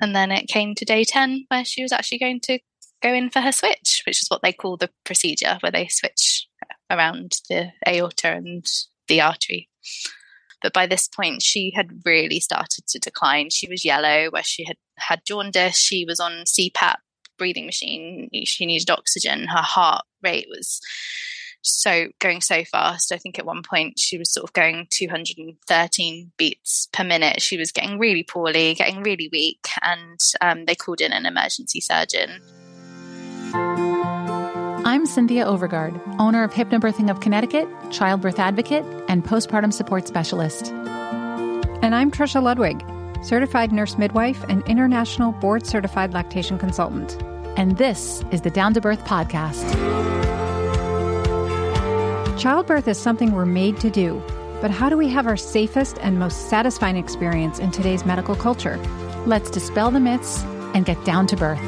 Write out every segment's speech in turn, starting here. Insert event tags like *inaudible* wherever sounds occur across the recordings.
And then it came to day 10 where she was actually going to go in for her switch, which is what they call the procedure, where they switch around the aorta and the artery. But by this point, she had really started to decline. She was yellow, where she had had jaundice. She was on CPAP breathing machine. She needed oxygen. Her heart rate was so going so fast. I think at one point she was sort of going 213 beats per minute. She was getting really poorly, getting really weak, and um, they called in an emergency surgeon. I'm Cynthia Overgard, owner of Hypnobirthing of Connecticut, childbirth advocate, and postpartum support specialist. And I'm Trisha Ludwig, certified nurse midwife and international board certified lactation consultant. And this is the Down to Birth podcast. Childbirth is something we're made to do, but how do we have our safest and most satisfying experience in today's medical culture? Let's dispel the myths and get down to birth.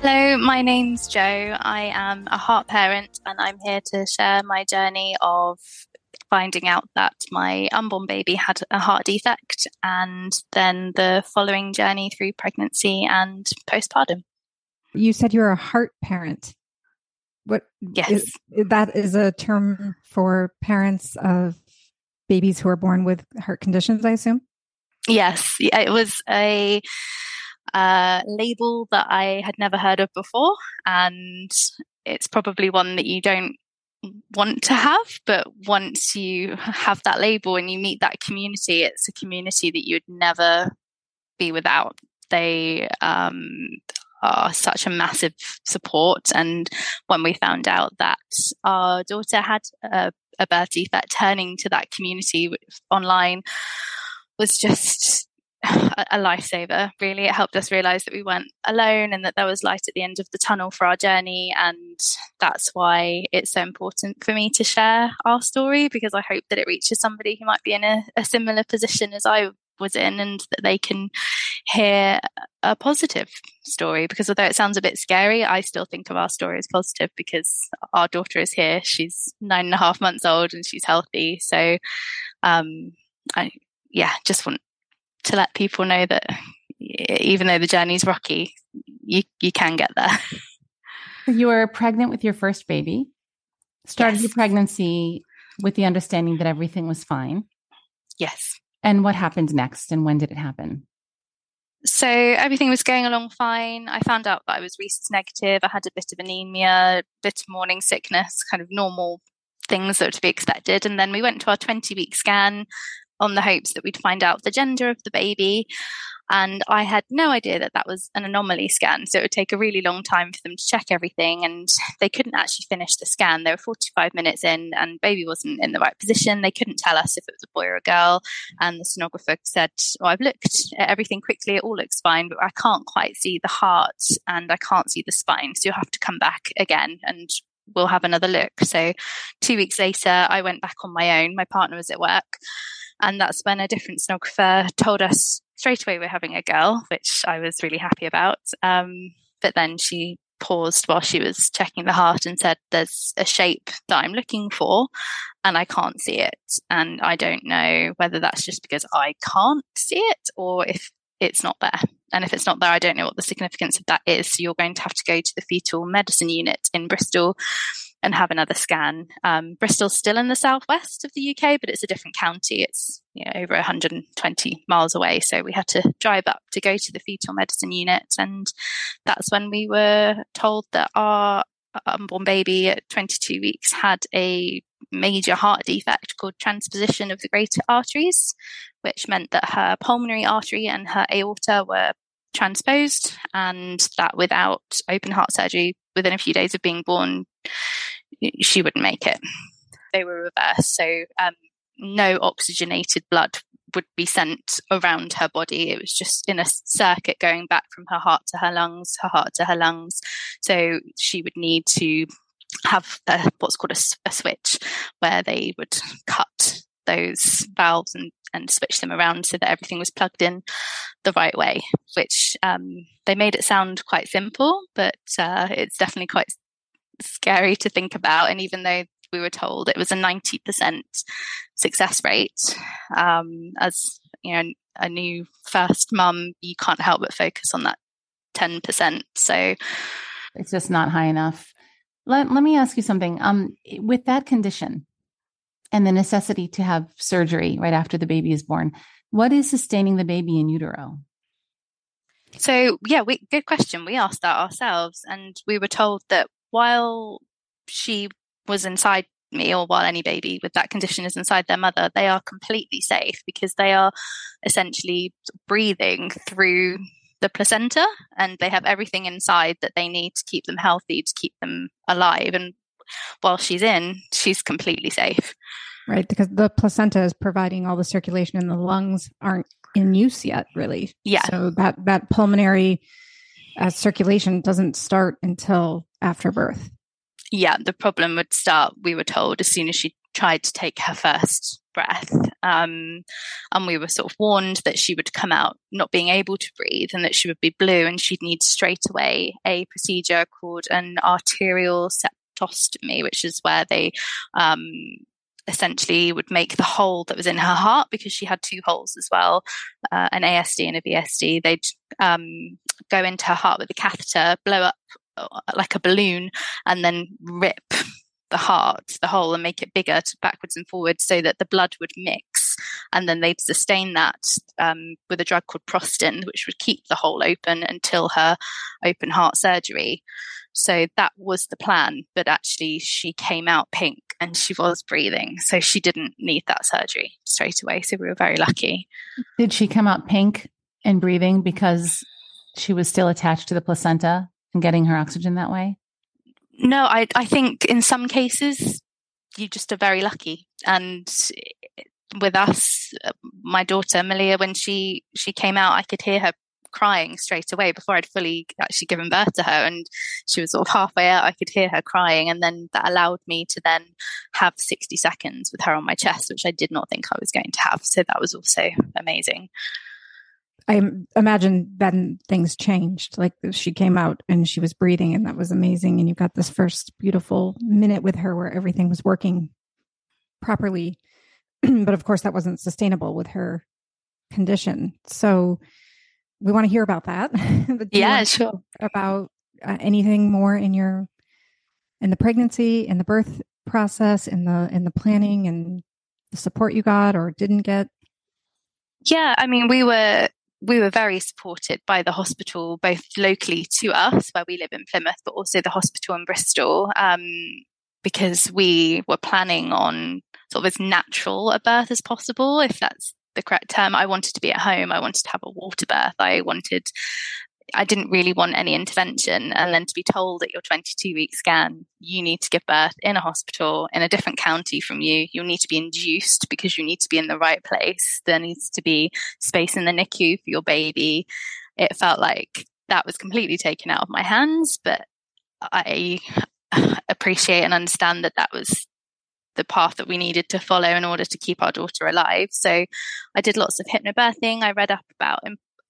Hello, my name's Jo. I am a heart parent and I'm here to share my journey of finding out that my unborn baby had a heart defect and then the following journey through pregnancy and postpartum. You said you're a heart parent. What yes. Is, that is a term for parents of babies who are born with heart conditions, I assume? Yes, it was a uh, label that I had never heard of before, and it's probably one that you don't want to have, but once you have that label and you meet that community, it's a community that you'd never be without. They um, are such a massive support. And when we found out that our daughter had a, a birth defect, turning to that community online was just *sighs* a lifesaver really. It helped us realize that we weren't alone and that there was light at the end of the tunnel for our journey and that's why it's so important for me to share our story because i hope that it reaches somebody who might be in a, a similar position as i was in and that they can hear a positive story. Because although it sounds a bit scary i still think of our story as positive because our daughter is here. She's nine and a half months old and she's healthy. So um i yeah just want to let people know that even though the journey's rocky, you you can get there. *laughs* You were pregnant with your first baby. Started yes. your pregnancy with the understanding that everything was fine. Yes. And what happened next and when did it happen? So everything was going along fine. I found out that I was rhesus negative. I had a bit of anemia, a bit of morning sickness, kind of normal things that were to be expected. And then we went to our 20 week scan on the hopes that we'd find out the gender of the baby. And I had no idea that that was an anomaly scan. So it would take a really long time for them to check everything. And they couldn't actually finish the scan. They were 45 minutes in, and baby wasn't in the right position. They couldn't tell us if it was a boy or a girl. And the sonographer said, Well, I've looked at everything quickly. It all looks fine, but I can't quite see the heart and I can't see the spine. So you'll have to come back again and we'll have another look. So two weeks later, I went back on my own. My partner was at work. And that's when a different sonographer told us straight away we're having a girl, which I was really happy about. Um, but then she paused while she was checking the heart and said, There's a shape that I'm looking for, and I can't see it. And I don't know whether that's just because I can't see it or if it's not there. And if it's not there, I don't know what the significance of that is. So you're going to have to go to the fetal medicine unit in Bristol and have another scan. Um, Bristol's still in the southwest of the UK, but it's a different county. It's you know, over 120 miles away. So we had to drive up to go to the fetal medicine unit. And that's when we were told that our unborn baby at 22 weeks had a major heart defect called transposition of the greater arteries, which meant that her pulmonary artery and her aorta were transposed, and that without open heart surgery within a few days of being born, she wouldn't make it. They were reversed. So, um, no oxygenated blood would be sent around her body. It was just in a circuit going back from her heart to her lungs, her heart to her lungs. So she would need to have a, what's called a, a switch where they would cut those valves and, and switch them around so that everything was plugged in the right way, which um, they made it sound quite simple, but uh, it's definitely quite scary to think about. And even though we were told it was a 90% success rate. Um, as you know, a new first mum, you can't help but focus on that 10%. So it's just not high enough. Let, let me ask you something. Um, with that condition and the necessity to have surgery right after the baby is born, what is sustaining the baby in utero? So, yeah, we, good question. We asked that ourselves, and we were told that while she was inside me, or while any baby with that condition is inside their mother, they are completely safe because they are essentially breathing through the placenta and they have everything inside that they need to keep them healthy, to keep them alive. And while she's in, she's completely safe. Right, because the placenta is providing all the circulation and the lungs aren't in use yet, really. Yeah. So that that pulmonary uh, circulation doesn't start until after birth. Yeah, the problem would start. We were told as soon as she tried to take her first breath, um, and we were sort of warned that she would come out not being able to breathe and that she would be blue, and she'd need straight away a procedure called an arterial septostomy, which is where they um, essentially would make the hole that was in her heart because she had two holes as well, uh, an ASD and a VSD. They'd um, go into her heart with a catheter, blow up uh, like a balloon, and then rip the heart, the hole, and make it bigger to backwards and forwards so that the blood would mix. And then they'd sustain that um, with a drug called Prostin, which would keep the hole open until her open heart surgery. So that was the plan. But actually, she came out pink and she was breathing. So she didn't need that surgery straight away. So we were very lucky. Did she come out pink and breathing because she was still attached to the placenta and getting her oxygen that way? No, I, I think in some cases you just are very lucky. And eh, with us, uh, my daughter Malia, when she she came out, I could hear her crying straight away before I'd fully actually given birth to her. And she was sort of halfway out. I could hear her crying. And then that allowed me to then have 60 seconds with her on my chest, which I did not think I was going to have. So that was also amazing. I imagine then things changed. Like she came out and she was breathing, and that was amazing. And you got this first beautiful minute with her where everything was working properly. *clears throat* but of course, that wasn't sustainable with her condition. So we want to hear about that. *laughs* yeah, sure. About uh, anything more in your in the pregnancy, in the birth process, in the in the planning, and the support you got or didn't get. Yeah, I mean, we were we were very supported by the hospital, both locally to us, where we live in Plymouth, but also the hospital in Bristol, um, because we were planning on sort of as natural a birth as possible, if that's the correct term. I wanted to be at home. I wanted to have a water birth. I wanted, I didn't really want any intervention. And then to be told at your 22 week scan, you need to give birth in a hospital in a different county from you. You'll need to be induced because you need to be in the right place. There needs to be space in the NICU for your baby. It felt like that was completely taken out of my hands, but I appreciate and understand that that was the path that we needed to follow in order to keep our daughter alive. So I did lots of hypnobirthing. I read up about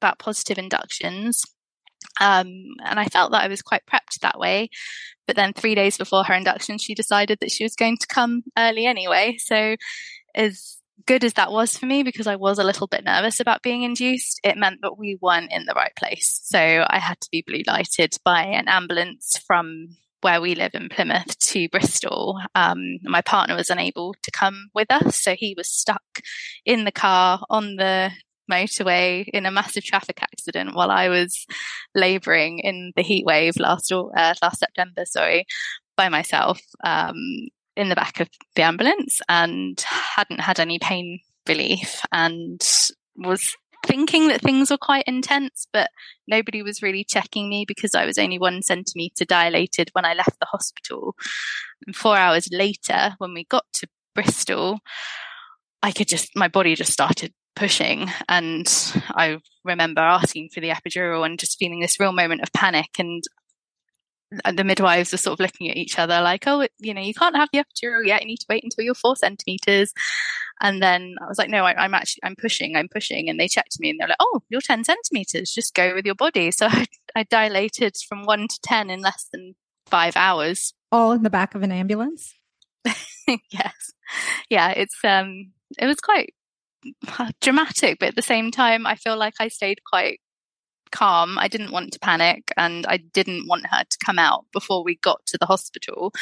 about positive inductions. Um, and I felt that I was quite prepped that way. But then three days before her induction, she decided that she was going to come early anyway. So as good as that was for me, because I was a little bit nervous about being induced, it meant that we weren't in the right place. So I had to be blue lighted by an ambulance from where we live in Plymouth to Bristol. Um, my partner was unable to come with us, so he was stuck in the car on the motorway in a massive traffic accident while I was labouring in the heat wave last uh, last September. Sorry, by myself um, in the back of the ambulance and hadn't had any pain relief and was thinking that things were quite intense, but nobody was really checking me because I was only one centimeter dilated when I left the hospital. And four hours later, when we got to Bristol, I could just, my body just started pushing. And I remember asking for the epidural and just feeling this real moment of panic. And the midwives were sort of looking at each other like, oh, you know, you can't have the epidural yet. You need to wait until you're four centimeters. And then I was like, no, I, am actually, I'm pushing, I'm pushing. And they checked me and they're like, oh, you're 10 centimeters. Just go with your body. So *laughs* I, I dilated from one to 10 in less than five hours. All in the back of an ambulance? *laughs* yes. Yeah, it's um it was quite *laughs* dramatic, but at the same time I feel like I stayed quite calm. I didn't want to panic and I didn't want her to come out before we got to the hospital.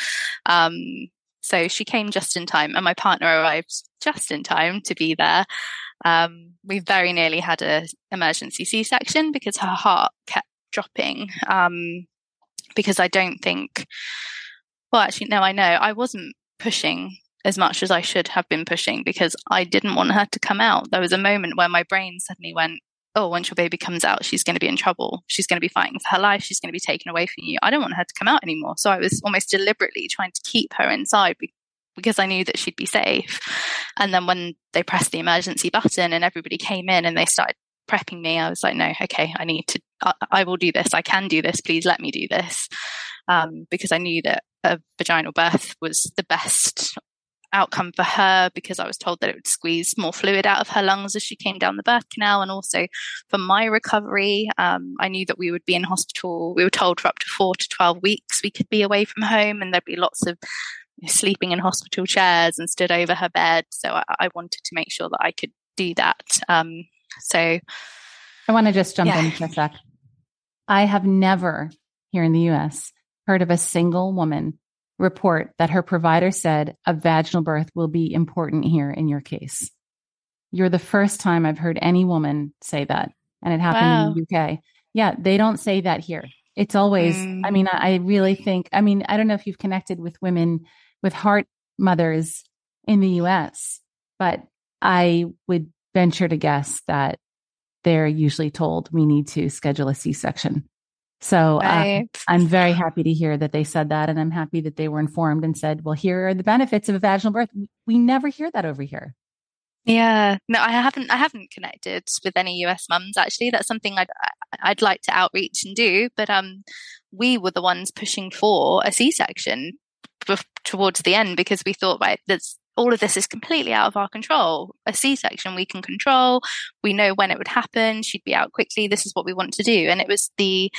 Um, so she came just in time and my partner arrived just in time to be there. Um, we very nearly had an emergency C-section because her heart kept dropping. Um, because I don't think, well, actually, no, I know I wasn't pushing as much as I should have been pushing because I didn't want her to come out. There was a moment where my brain suddenly went, oh, once your baby comes out, she's going to be in trouble. She's going to be fighting for her life. She's going to be taken away from you. I don't want her to come out anymore. So I was almost deliberately trying to keep her inside because I knew that she'd be safe. And then when they pressed the emergency button and everybody came in and they started prepping me, I was like, no, okay, I need to, I, I will do this. I can do this. Please let me do this. Um, because I knew that a vaginal birth was the best outcome for her because I was told that it would squeeze more fluid out of her lungs as she came down the birth canal. And also for my recovery, um, I knew that we would be in hospital. We were told for up to four to 12 weeks we could be away from home and there'd be lots of sleeping in hospital chairs and stood over her bed. So I, I wanted to make sure that I could do that. Um, so I want to just jump yeah. in for a sec. I have never here in the US heard of a single woman report that her provider said a vaginal birth will be important here in your case. You're the first time I've heard any woman say that. And it happened wow. in the UK. Yeah, they don't say that here. It's always, mm. I mean, I really think, I mean, I don't know if you've connected with women with heart mothers in the US, but I would venture to guess that they're usually told we need to schedule a C section so uh, right. uh, I'm very happy to hear that they said that. And I'm happy that they were informed and said, well, here are the benefits of a vaginal birth. We never hear that over here. Yeah, no, I haven't. I haven't connected with any US mums. Actually, that's something I'd I'd like to outreach and do. But um, we were the ones pushing for a C-section towards the end because we thought, right, there's all of this is completely out of our control. A C-section we can control. We know when it would happen. She'd be out quickly. This is what we want to do. And it was the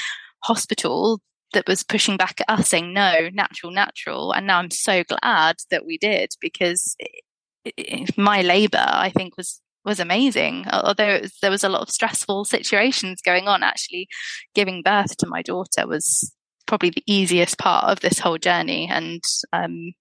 hospital that was pushing back at us saying no natural natural. And now i'm so glad that we did because it, it, my labor i think was was amazing. Although was, there was a lot of stressful situations going on actually giving birth to my daughter was probably the easiest part of this whole journey. And um,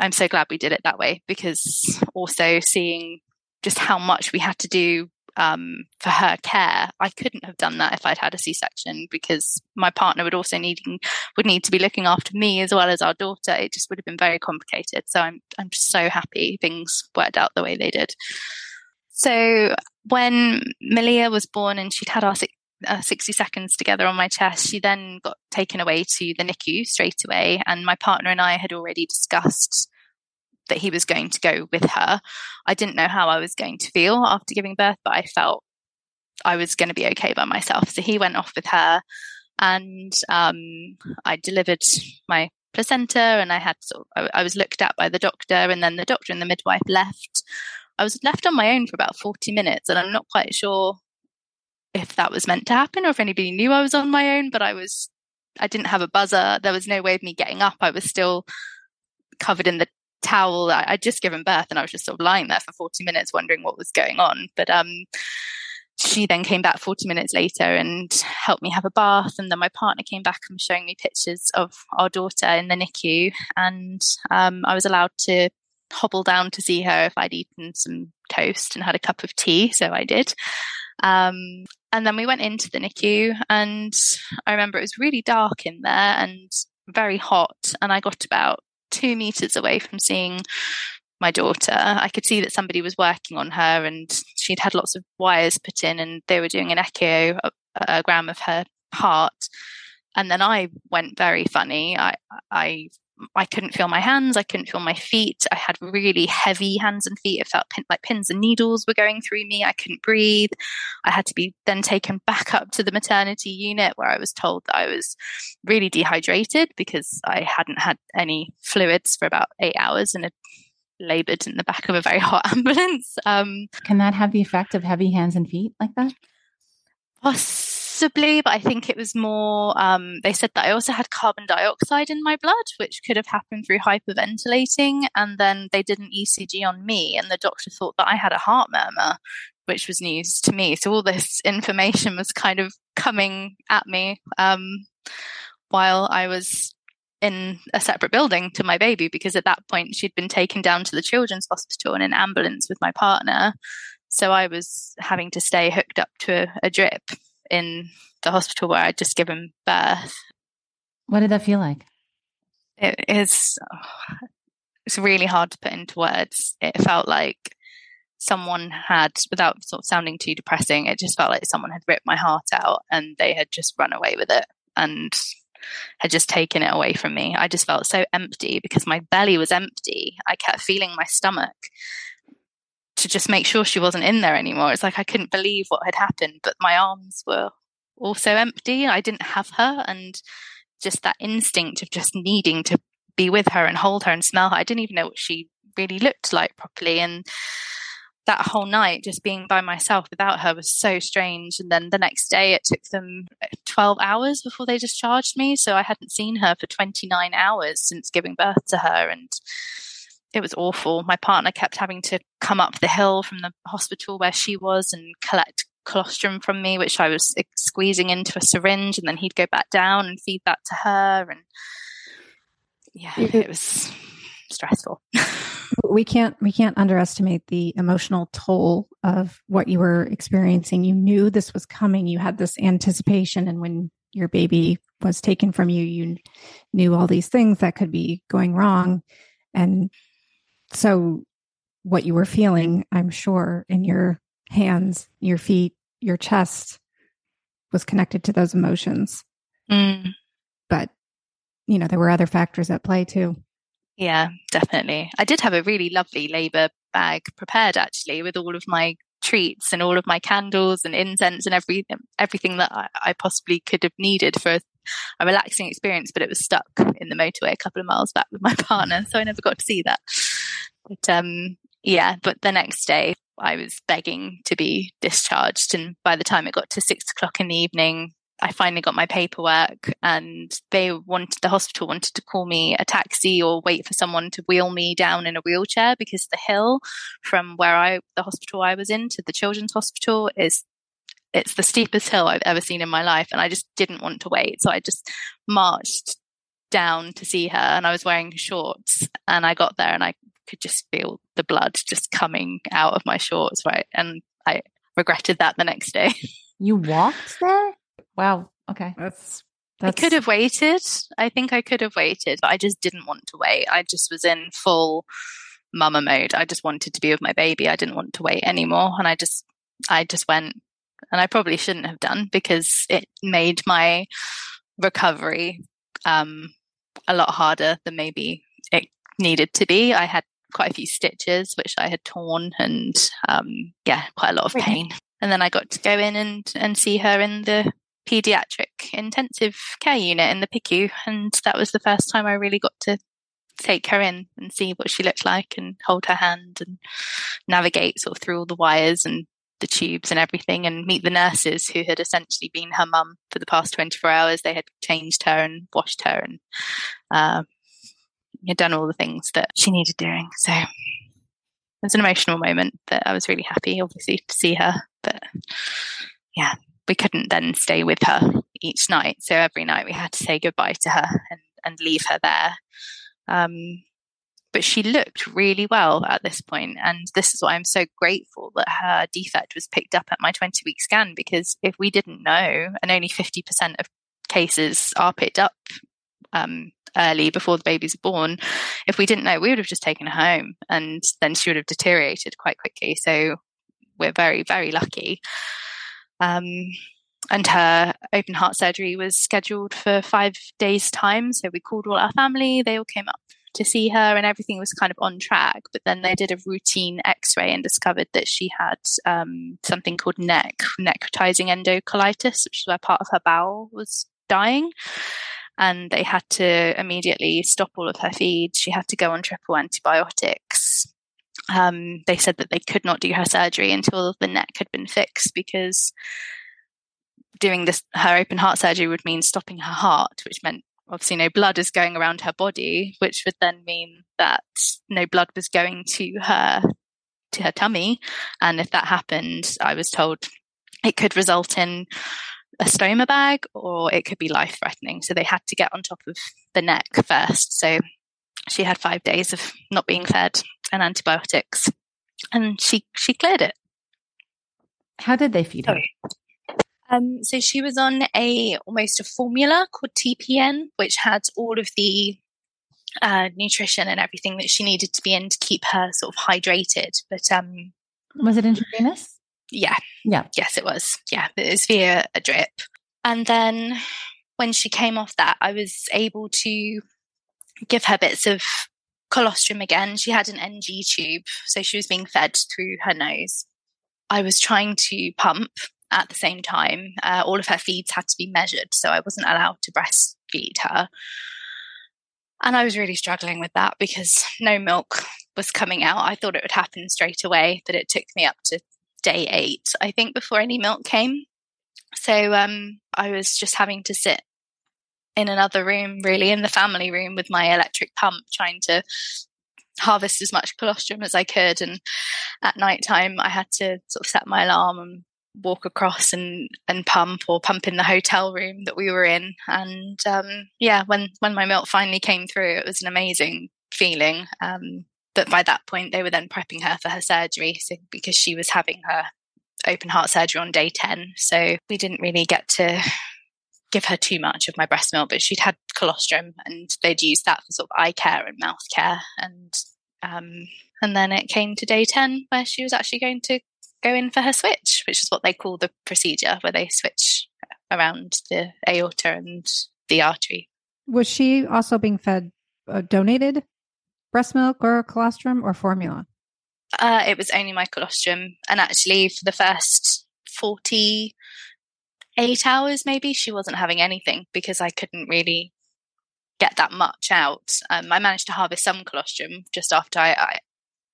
i'm so glad we did it that way because also seeing just how much we had to do um, for her care. I couldn't have done that if I'd had a C-section because my partner would also needing would need to be looking after me as well as our daughter. It just would have been very complicated. So I'm I'm just so happy things worked out the way they did. So when Malia was born and she'd had our uh, 60 seconds together on my chest. She then got taken away to the NICU straight away. And my partner and I had already discussed that he was going to go with her. I didn't know how I was going to feel after giving birth, but I felt I was going to be okay by myself. So he went off with her, and um, I delivered my placenta, and I had sort of, I, I was looked at by the doctor, and then the doctor and the midwife left. I was left on my own for about 40 minutes, and I'm not quite sure if that was meant to happen or if anybody knew I was on my own, but I was, I didn't have a buzzer. There was no way of me getting up. I was still covered in the towel. I, would just given birth and I was just sort of lying there for 40 minutes wondering what was going on. But um, she then came back 40 minutes later and helped me have a bath. And then my partner came back and was showing me pictures of our daughter in the NICU. And um, I was allowed to hobble down to see her if I'd eaten some toast and had a cup of tea. So I did. Um, and then we went into the NICU, and I remember it was really dark in there and very hot. And I got about two meters away from seeing my daughter. I could see that somebody was working on her and she'd had lots of wires put in and they were doing an echogram of her heart. And then I went very funny. I, I I couldn't feel my hands. I couldn't feel my feet. I had really heavy hands and feet. It felt pin- like pins and needles were going through me. I couldn't breathe. I had to be then taken *laughs* back up to the maternity unit where I was told that I was really dehydrated because I hadn't had any fluids for about eight hours and had labored in the back of a very *laughs* hot ambulance. Um, Can that have the effect of heavy hands and feet like that? Possibly, but I think it was more. Um, they said that I also had carbon dioxide in my blood, which could have happened through hyperventilating. And then they did an ECG on me, and the doctor thought that I had a heart murmur, which was news to me. So all this information was kind of coming at me um, while I was in a separate building to my baby because at that point she'd been taken down to the children's hospital in an ambulance with my partner. So I was having to stay hooked up to a, a drip in the hospital where I'd just given birth. What did that feel like? It is it's really hard to put into words. It felt like someone had, without sort of sounding too depressing, it just felt like someone had ripped my heart out and they had just run away with it and had just taken it away from me. I just felt so empty because my belly was empty. I kept feeling my stomach to just make sure she wasn't in there anymore. It's like I couldn't believe what had happened, but my arms were also empty. I didn't have her, and just that instinct of just needing to be with her and hold her and smell her. I didn't even know what she really looked like properly. And that whole night, just being by myself without her was so strange. And then the next day, it took them uh, 12 hours before they discharged me. So I hadn't seen her for 29 hours since giving birth to her. And it was awful. My partner kept having to come up the hill from the hospital where she was and collect colostrum from me, which I was squeezing into a syringe, and then he'd go back down and feed that to her. And yeah, it was stressful. *laughs* we can't we can't underestimate the emotional toll of what you were experiencing. You knew this was coming. You had this anticipation, and when your baby was taken from you, you knew all these things that could be going wrong, and so what you were feeling, I'm sure, in your hands, your feet, your chest was connected to those emotions. Mm. But, you know, there were other factors at play too. Yeah, definitely. I did have a really lovely labor bag prepared actually with all of my treats and all of my candles and incense and everything everything that I, I possibly could have needed for a, a relaxing experience, but it was stuck in the motorway a couple of miles back with my *laughs* partner, so I never got to see that. But um, yeah, but the next day I was begging to be discharged. And by the time it got to six o'clock in the evening, I finally got my paperwork and they wanted, the hospital wanted to call me a taxi or wait for someone to wheel me down in a wheelchair because the hill from where I, the hospital I was in to the children's hospital is, it's the steepest hill I've ever seen in my life. And I just didn't want to wait. So I just marched down to see her and I was wearing shorts and I got there and I could just feel the blood just coming out of my shorts, right? And I regretted that the next day. *laughs* You walked there? Wow. Okay. That's, that's... I could have waited. I think I could have waited, but I just didn't want to wait. I just was in full mama mode. I just wanted to be with my baby. I didn't want to wait anymore. And I just, I just went and I probably shouldn't have done because it made my recovery um, a lot harder than maybe it needed to be. I had quite a few stitches which I had torn and um, yeah, quite a lot of pain. And then I got to go in and, and see her in the pediatric intensive care unit in the PICU. And that was the first time I really got to take her in and see what she looked like and hold her hand and navigate sort of through all the wires and the tubes and everything and meet the nurses who had essentially been her mum for the past 24 hours. They had changed her and washed her and uh, had done all the things that she needed doing. So it was an emotional moment that I was really happy, obviously, to see her. But yeah, we couldn't then stay with her each night. So every night we had to say goodbye to her and, and leave her there. Um, but she looked really well at this point, and this is why I'm so grateful that her defect was picked up at my 20 week scan. Because if we didn't know, and only 50% of cases are picked up um, early before the babies baby's born, if we didn't know, we would have just taken her home and then she would have deteriorated quite quickly. So we're very, very lucky. Um, and her open heart surgery was scheduled for five days' time. So we called all our family, they all came up to see her, and everything was kind of on track. But then they did a routine x ray and discovered that she had um, something called NEC, necrotizing enterocolitis, which is where part of her bowel was dying and they had to immediately stop all of her feed. She had to go on triple antibiotics. Um, they said that they could not do her surgery until the NEC had been fixed because doing this her open heart surgery would mean stopping her heart, which meant obviously no blood is going around her body, which would then mean that no blood was going to her to her tummy. And if that happened, I was told it could result in a stoma bag or it could be life threatening. So they had to get on top of the NEC first. So she had five days of not being fed and antibiotics. And she she cleared it. How did they feed her? Um, so she was on a almost a formula called TPN, which had all of the uh, nutrition and everything that she needed to be in to keep her sort of hydrated. But um, was it intravenous? Yeah, yeah, yes, it was. Yeah, it was via a drip. And then when she came off that, I was able to give her bits of colostrum again. She had an NG tube, so she was being fed through her nose. I was trying to pump at the same time. Uh, all of her feeds had to be measured, so I wasn't allowed to breastfeed her. And I was really struggling with that because no milk was coming out. I thought it would happen straight away, but it took me up to day eight, I think, before any milk came. So um, I was just having to sit in another room, really in the family room with my electric pump, trying to harvest as much colostrum as I could. And at night time, I had to sort of set my alarm and walk across and and pump or pump in the hotel room that we were in and um, yeah when when my milk finally came through it was an amazing feeling um, but by that point they were then prepping her for her surgery so because she was having her open heart surgery on day 10 so we didn't really get to give her too much of my breast milk but she'd had colostrum and they'd used that for sort of eye care and mouth care and um, and then it came to day 10 where she was actually going to go in for her switch, which is what they call the procedure, where they switch around the aorta and the artery. Was she also being fed uh, donated breast milk or colostrum or formula? Uh, it was only my colostrum. And actually, for the first 48 hours, maybe, she wasn't having anything because I couldn't really get that much out. Um, I managed to harvest some colostrum just after I, I,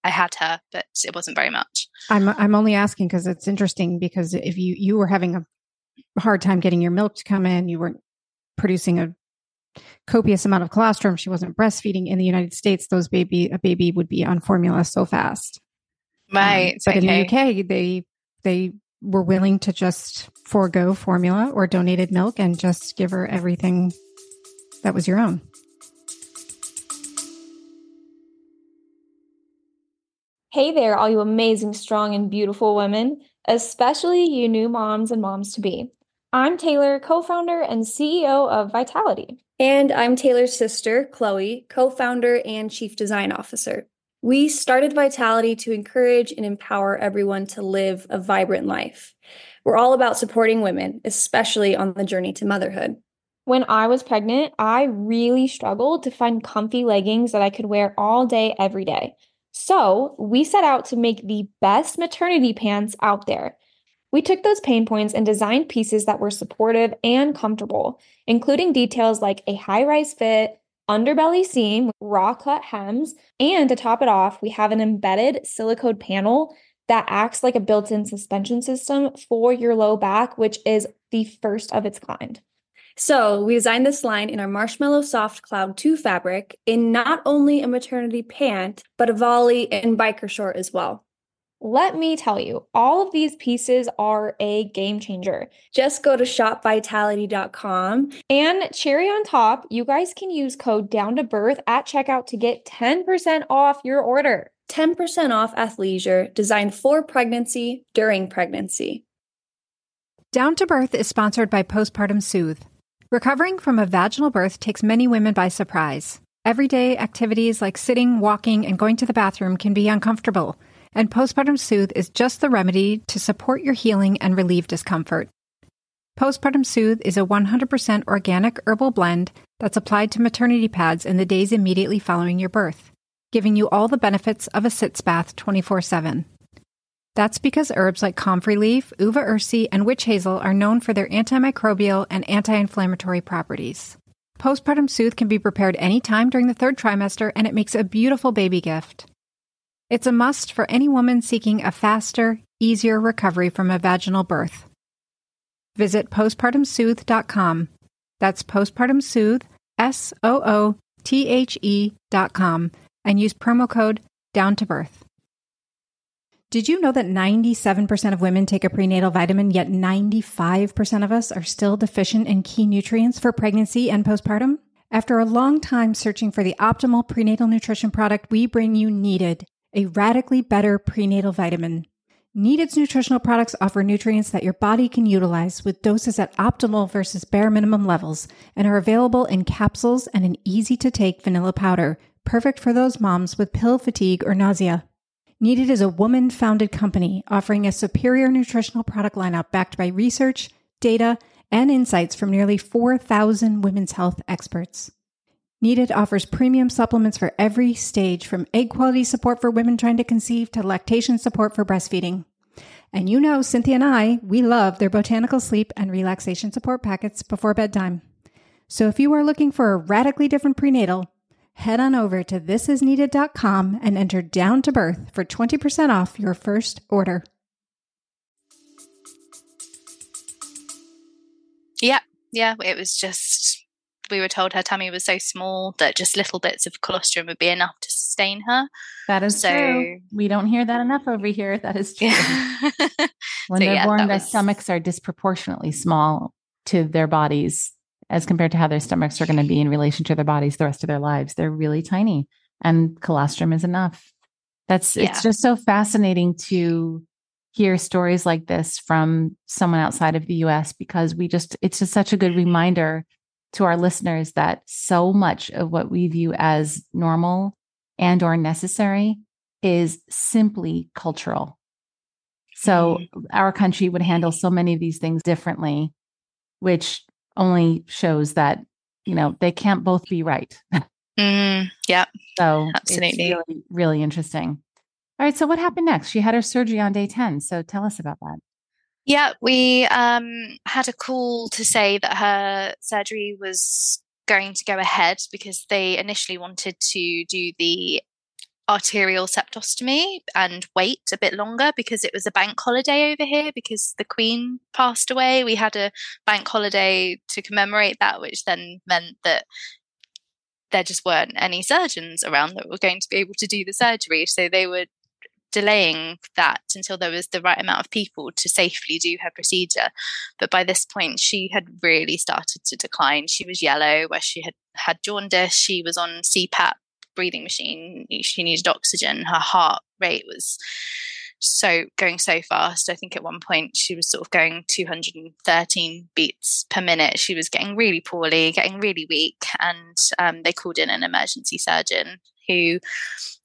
I had her, but it wasn't very much. I'm I'm only asking because it's interesting because if you you were having a hard time getting your milk to come in, you weren't producing a copious amount of colostrum. She wasn't breastfeeding in the United States. Those baby a baby would be on formula so fast, right? Um, but okay. in the UK, they they were willing to just forego formula or donated milk and just give her everything that was your own. Hey there, all you amazing, strong, and beautiful women, especially you new moms and moms to be. I'm Taylor, co founder and CEO of Vitality. And I'm Taylor's sister, Chloe, co founder and chief design officer. We started Vitality to encourage and empower everyone to live a vibrant life. We're all about supporting women, especially on the journey to motherhood. When I was pregnant, I really struggled to find comfy leggings that I could wear all day, every day. So we set out to make the best maternity pants out there. We took those pain points and designed pieces that were supportive and comfortable, including details like a high rise fit, underbelly seam, raw cut hems, and to top it off, we have an embedded silicone panel that acts like a built in suspension system for your low back, which is the first of its kind. So we designed this line in our Marshmallow Soft Cloud 2 fabric in not only a maternity pant, but a volley and biker short as well. Let me tell you, all of these pieces are a game changer. Just go to shopvitality.com. And cherry on top, you guys can use code down to birth at checkout to get 10% off your order. 10% off athleisure designed for pregnancy during pregnancy. Down to Birth is sponsored by Postpartum Soothe. Recovering from a vaginal birth takes many women by surprise. Everyday activities like sitting, walking, and going to the bathroom can be uncomfortable, and Postpartum Soothe is just the remedy to support your healing and relieve discomfort. Postpartum Soothe is a 100% organic herbal blend that's applied to maternity pads in the days immediately following your birth, giving you all the benefits of a sitz bath 24 7. That's because herbs like comfrey leaf, uva ursi, and witch hazel are known for their antimicrobial and anti inflammatory properties. Postpartum Soothe can be prepared anytime during the third trimester, and it makes a beautiful baby gift. It's a must for any woman seeking a faster, easier recovery from a vaginal birth. visit postpartumsoothe.com. That's postpartumsoothe, S O O T H E dot com, and use promo code down to birth. Did you know that 97% of women take a prenatal vitamin, yet 95% of us are still deficient in key nutrients for pregnancy and postpartum? After a long time searching for the optimal prenatal nutrition product, we bring you Needed, a radically better prenatal vitamin. Needed's nutritional products offer nutrients that your body can utilize with doses at optimal versus bare minimum levels and are available in capsules and an easy to take vanilla powder, perfect for those moms with pill fatigue or nausea. Needed is a woman founded company offering a superior nutritional product lineup backed by research, data, and insights from nearly 4,000 women's health experts. Needed offers premium supplements for every stage, from egg quality support for women trying to conceive to lactation support for breastfeeding. And you know, Cynthia and I, we love their botanical sleep and relaxation support packets before bedtime. So if you are looking for a radically different prenatal, head on over to thisisneeded.com and enter down to birth for 20% off your first order. Yeah, yeah, it was just we were told her tummy was so small that just little bits of colostrum would be enough to sustain her. That is So- true. We don't hear that enough over here. That is *laughs* true. Yeah. When So, they're yeah, born, their was- stomachs are disproportionately small to their bodies as compared to how their stomachs are going to be in relation to their bodies the rest of their lives. They're really tiny, and colostrum is enough. That's Yeah. it's just so fascinating to hear stories like this from someone outside of the US because we just it's just such a good mm-hmm. reminder to our listeners that so much of what we view as normal and or necessary is simply cultural. So our country would handle so many of these things differently, which only shows that, you know, they can't both be right. Mm, yeah. *laughs* So Absolutely. really, really interesting. All right. So what happened next? She had her surgery on day 10. So tell us about that. Yeah, we um, had a call to say that her surgery was going to go ahead because they initially wanted to do the arterial septostomy and wait a bit longer because it was a bank holiday over here because the Queen passed away. We had a bank holiday to commemorate that, which then meant that there just weren't any surgeons around that were going to be able to do the surgery. So they were delaying that until there was the right amount of people to safely do her procedure. But by this point, she had really started to decline. She was yellow, where she had had jaundice. She was on CPAP breathing machine. She needed oxygen. Her heart rate was so going so fast. I think at one point she was sort of going 213 beats per minute. She was getting really poorly, getting really weak, and um, they called in an emergency surgeon who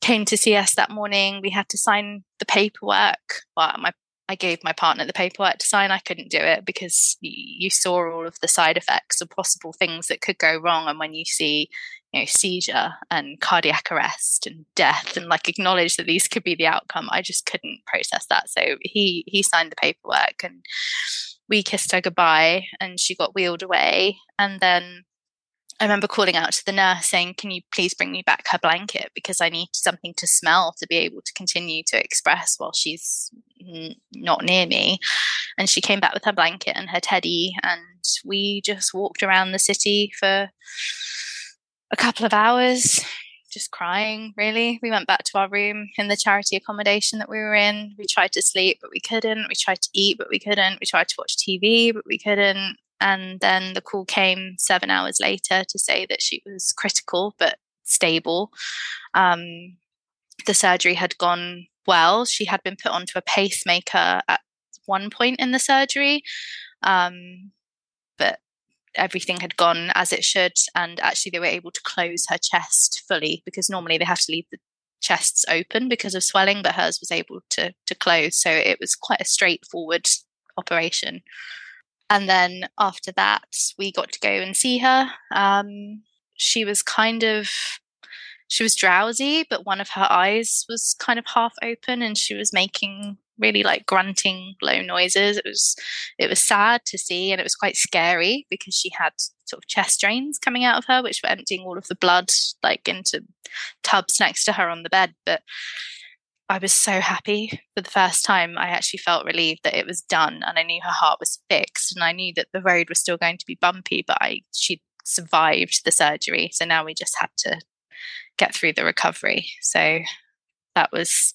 came to see us that morning. We had to sign the paperwork. Well, my I gave my partner the paperwork to sign. I couldn't do it because you saw all of the side effects of possible things that could go wrong. And when you see, you know, seizure and cardiac arrest and death, and like acknowledge that these could be the outcome, I just couldn't process that. So he he signed the paperwork, and we kissed her goodbye, and she got wheeled away. And then I remember calling out to the nurse saying, Can you please bring me back her blanket? Because I need something to smell to be able to continue to express while she's n- not near me. And she came back with her blanket and her teddy, and we just walked around the city for a couple of hours, just crying, really. We went back to our room in the charity accommodation that we were in. We tried to sleep, but we couldn't. We tried to eat, but we couldn't. We tried to watch TV, but we couldn't and then the call came seven hours later to say that she was critical but stable. Um, the surgery had gone well. She had been put onto a pacemaker at one point in the surgery, um, but everything had gone as it should. And actually, they were able to close her chest fully because normally they have to leave the chests open because of swelling, but hers was able to to close. So it was quite a straightforward operation and then after that we got to go and see her um, she was kind of she was drowsy but one of her eyes was kind of half open and she was making really like grunting low noises it was it was sad to see and it was quite scary because she had sort of chest drains coming out of her which were emptying all of the blood like into tubs next to her on the bed but I was so happy for the first time. I actually felt relieved that it was done and I knew her heart was fixed and I knew that the road was still going to be bumpy, but I she survived the surgery. So now we just had to get through the recovery. So that was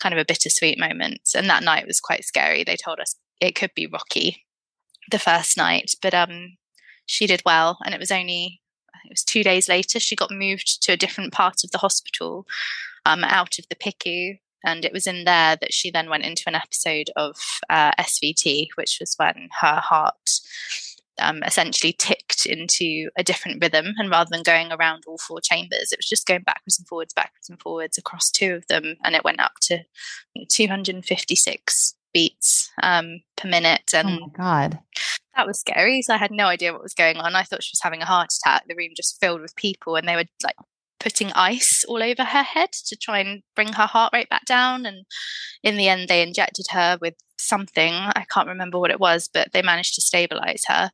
kind of a bittersweet moment. And that night was quite scary. They told us it could be rocky the first night, but um she did well and it was only it was two days later she got moved to a different part of the hospital um, out of the PICU. And it was in there that she then went into an episode of uh, SVT, which was when her heart um, essentially ticked into a different rhythm. And rather than going around all four chambers, it was just going backwards and forwards, backwards and forwards across two of them. And it went up to 256 beats um, per minute. And oh my God. That was scary. So I had no idea what was going on. I thought she was having a heart attack. The room just filled with people, and they were like putting ice all over her head to try and bring her heart rate back down. And in the end, they injected her with something. I can't remember what it was, but they managed to stabilize her.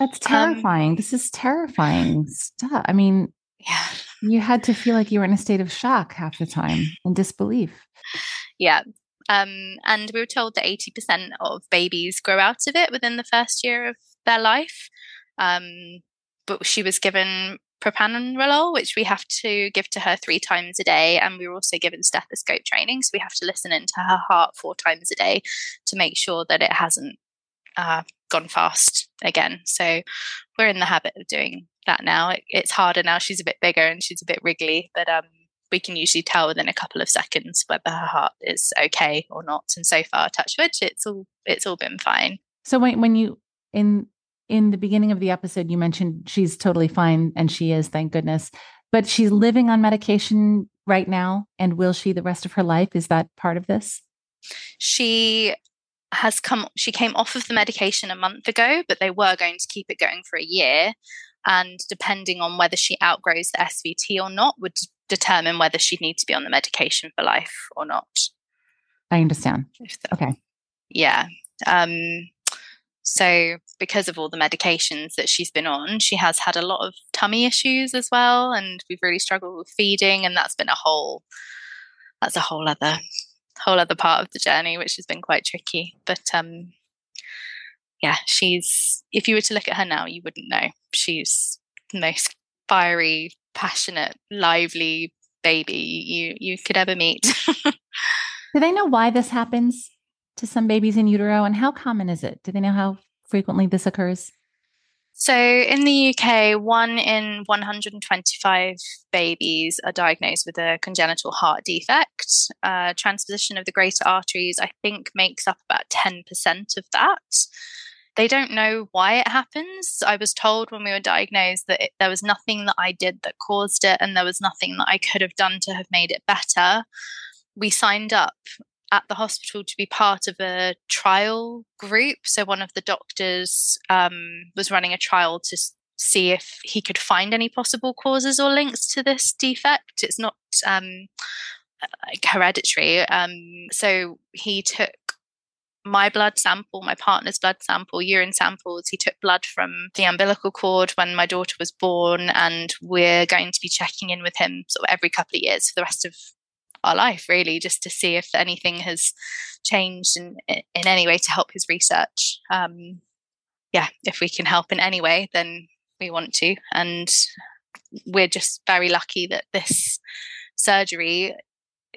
That's um, terrifying. Um, this is terrifying stuff. I mean, yeah. You had to feel like you were in a state of shock half the time and disbelief. Yeah. Um, and we were told that 80% of babies grow out of it within the first year of their life. Um, but she was given propranolol, which we have to give to her three times a day. And we're also given stethoscope training. So we have to listen into her heart four times a day to make sure that it hasn't uh, gone fast again. So we're in the habit of doing that now. It, it's harder now. She's a bit bigger and she's a bit wriggly, but um, we can usually tell within a couple of seconds whether her heart is okay or not. And so far, touch wood, it's all it's all been fine. So when when you in in the beginning of the episode, you mentioned she's totally fine, and she is, thank goodness. But she's living on medication right now, and will she the rest of her life? Is that part of this? She has come, she came off of the medication a month ago, but they were going to keep it going for a year. And depending on whether she outgrows the SVT or not, would determine whether she'd need to be on the medication for life or not. I understand. Okay. Yeah. Um, so, because of all the medications that she's been on, she has had a lot of tummy issues as well, and we've really struggled with feeding, and that's been a whole that's a whole other whole other part of the journey, which has been quite tricky. But um, yeah, she's if you were to look at her now, you wouldn't know. She's the most fiery, passionate, lively baby you you could ever meet. *laughs* Do they know why this happens? To some babies in utero? And how common is it? Do they know how frequently this occurs? So, in the UK, one in 125 babies are diagnosed with a congenital heart defect. Uh, transposition of the greater arteries, I think, makes up about 10% of that. They don't know why it happens. I was told when we were diagnosed that it, there was nothing that I did that caused it, and there was nothing that I could have done to have made it better. We signed up at the hospital to be part of a trial group. So one of the doctors um, was running a trial to see if he could find any possible causes or links to this defect. It's not um, like hereditary. Um, so he took my blood sample, my partner's blood sample, urine samples. He took blood from the umbilical cord when my daughter was born, and we're going to be checking in with him sort of every couple of years for the rest of our life really just to see if anything has changed in in any way to help his research. Um, yeah if we can help in any way then we want to. And we're just very lucky that this surgery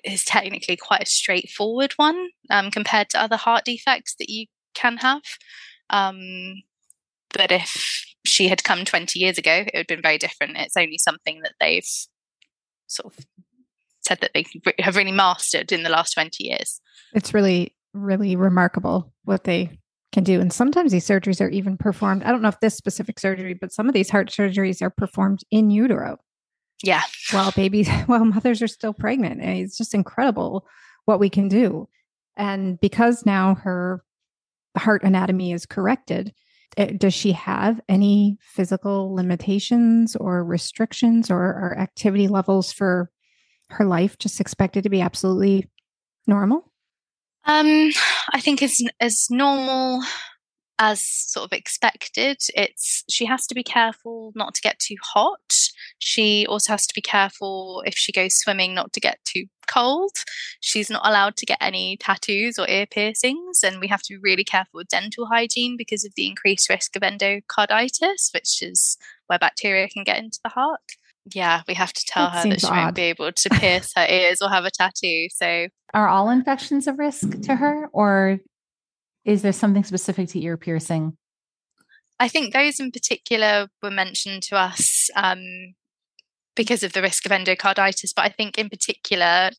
is technically quite a straightforward one um, compared to other heart defects that you can have. Um, but if she had come 20 years ago it would have been very different. It's only something that they've sort of said that they have really mastered in the last 20 years. It's really, really remarkable what they can do. And sometimes these surgeries are even performed. I don't know if this specific surgery, but some of these heart surgeries are performed in utero. Yeah. While babies, *laughs* while mothers are still pregnant. And it's just incredible what we can do. And because now her heart anatomy is corrected, eh, does she have any physical limitations or restrictions or, or activity levels for her life just expected to be absolutely normal? Um, I think as as normal as sort of expected. It's she has to be careful not to get too hot. She also has to be careful if she goes swimming not to get too cold. She's not allowed to get any tattoos or ear piercings, and we have to be really careful with dental hygiene because of the increased risk of endocarditis, which is where bacteria can get into the heart. Yeah, we have to tell that her that she odd. won't be able to *laughs* pierce her ears or have a tattoo. So, are all infections a risk to her, or is there something specific to ear piercing? I think those in particular were mentioned to us um, because of the risk of endocarditis. But I think in particular,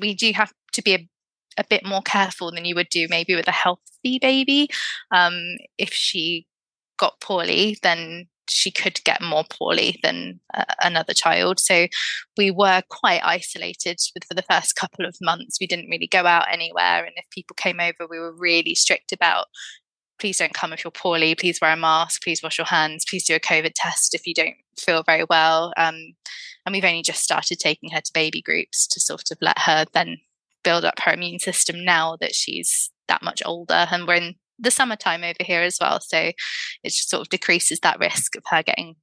we do have to be a, a bit more careful than you would do maybe with a healthy baby. Um, if she got poorly, then she could get more poorly than uh, another child. So we were quite isolated for the first couple of months. We didn't really go out anywhere. And if people came over, we were really strict about please don't come if you're poorly. Please wear a mask. Please wash your hands. Please do a COVID test if you don't feel very well. Um, and we've only just started taking her to baby groups to sort of let her then build up her immune system now that she's that much older. And we're in the summertime over here as well. So it just sort of decreases that risk of her getting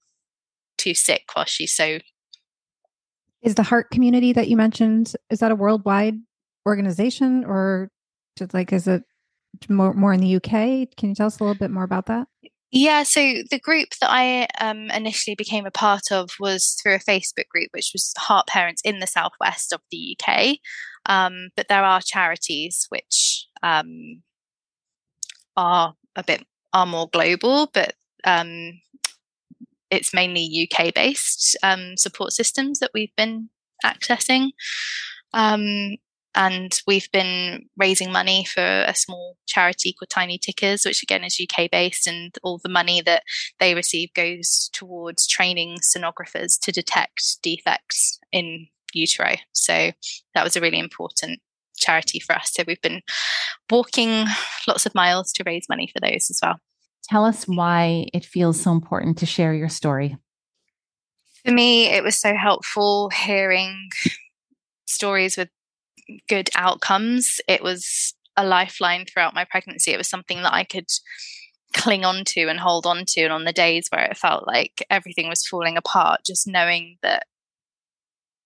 too sick while she's so. Is the heart community that you mentioned, is that a worldwide organization or just like, is it more, more in the UK? Can you tell us a little bit more about that? Yeah, so the group that I um, initially became a part of was through a Facebook group, which was Heart Parents in the southwest of the UK. Um, but there are charities which um, are a bit are more global, but um, it's mainly UK based um, support systems that we've been accessing. Um, and we've been raising money for a small charity called Tiny Tickers, which again is UK based, and all the money that they receive goes towards training sonographers to detect defects in utero. So that was a really important charity for us. So we've been walking lots of miles to raise money for those as well. Tell us why it feels so important to share your story. For me, it was so helpful hearing stories with good outcomes. It was a lifeline throughout my pregnancy. It was something that I could cling on to and hold on to. And on the days where it felt like everything was falling apart, just knowing that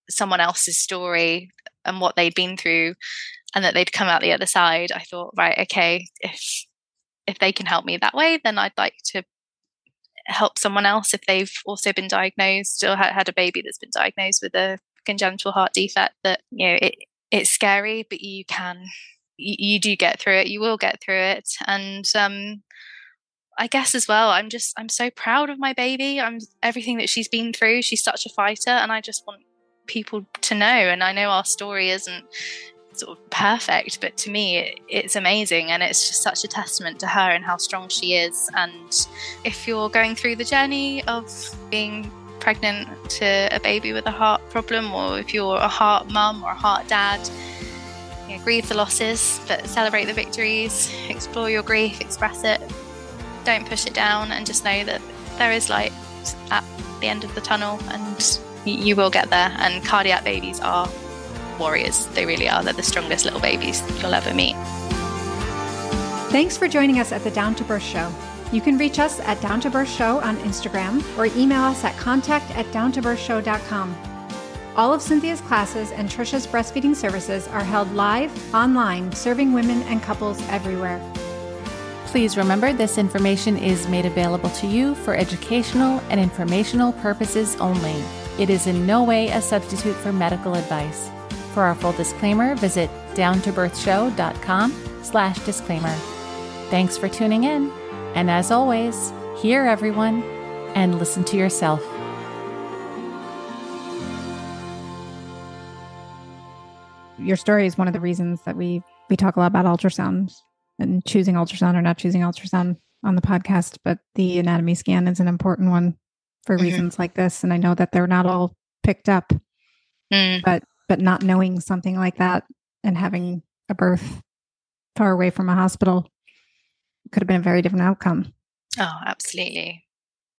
someone else's story and what they'd been through and that they'd come out the other side i thought right okay if if they can help me that way then i'd like to help someone else if they've also been diagnosed or had a baby that's been diagnosed with a congenital heart defect that you know it it's scary but you can you, you do get through it you will get through it and um I guess as well, I'm just I'm so proud of my baby. I'm everything that she's been through. She's such a fighter, and I just want people to know. And I know our story isn't sort of perfect, but to me, it, it's amazing. And it's just such a testament to her and how strong she is. And if you're going through the journey of being pregnant to a baby with a heart problem, or if you're a heart mum or a heart dad, you know, grieve the losses, but celebrate the victories, explore your grief, express it, don't push it down, and just know that there is light at the end of the tunnel and you will get there. And cardiac babies are warriors. They really are. They're the strongest little babies you'll ever meet. Thanks for joining us at the Down to Birth Show. You can reach us at Down to Birth Show on Instagram or email us at contact at downtobirthshow.com. All of Cynthia's classes and Trisha's breastfeeding services are held live online, serving women and couples everywhere. Please remember this information is made available to you for educational and informational purposes only. It is in no way a substitute for medical advice. For our full disclaimer, visit downtobirthshow.com slash disclaimer. Thanks for tuning in. And as always, hear everyone and listen to yourself. Your story is one of the reasons that we we talk a lot about ultrasound and choosing ultrasound or not choosing ultrasound on the podcast, but the anatomy scan is an important one for mm-hmm. reasons like this. And I know that they're not all picked up, mm. but but not knowing something like that and having a birth far away from a hospital could have been a very different outcome. Oh, absolutely.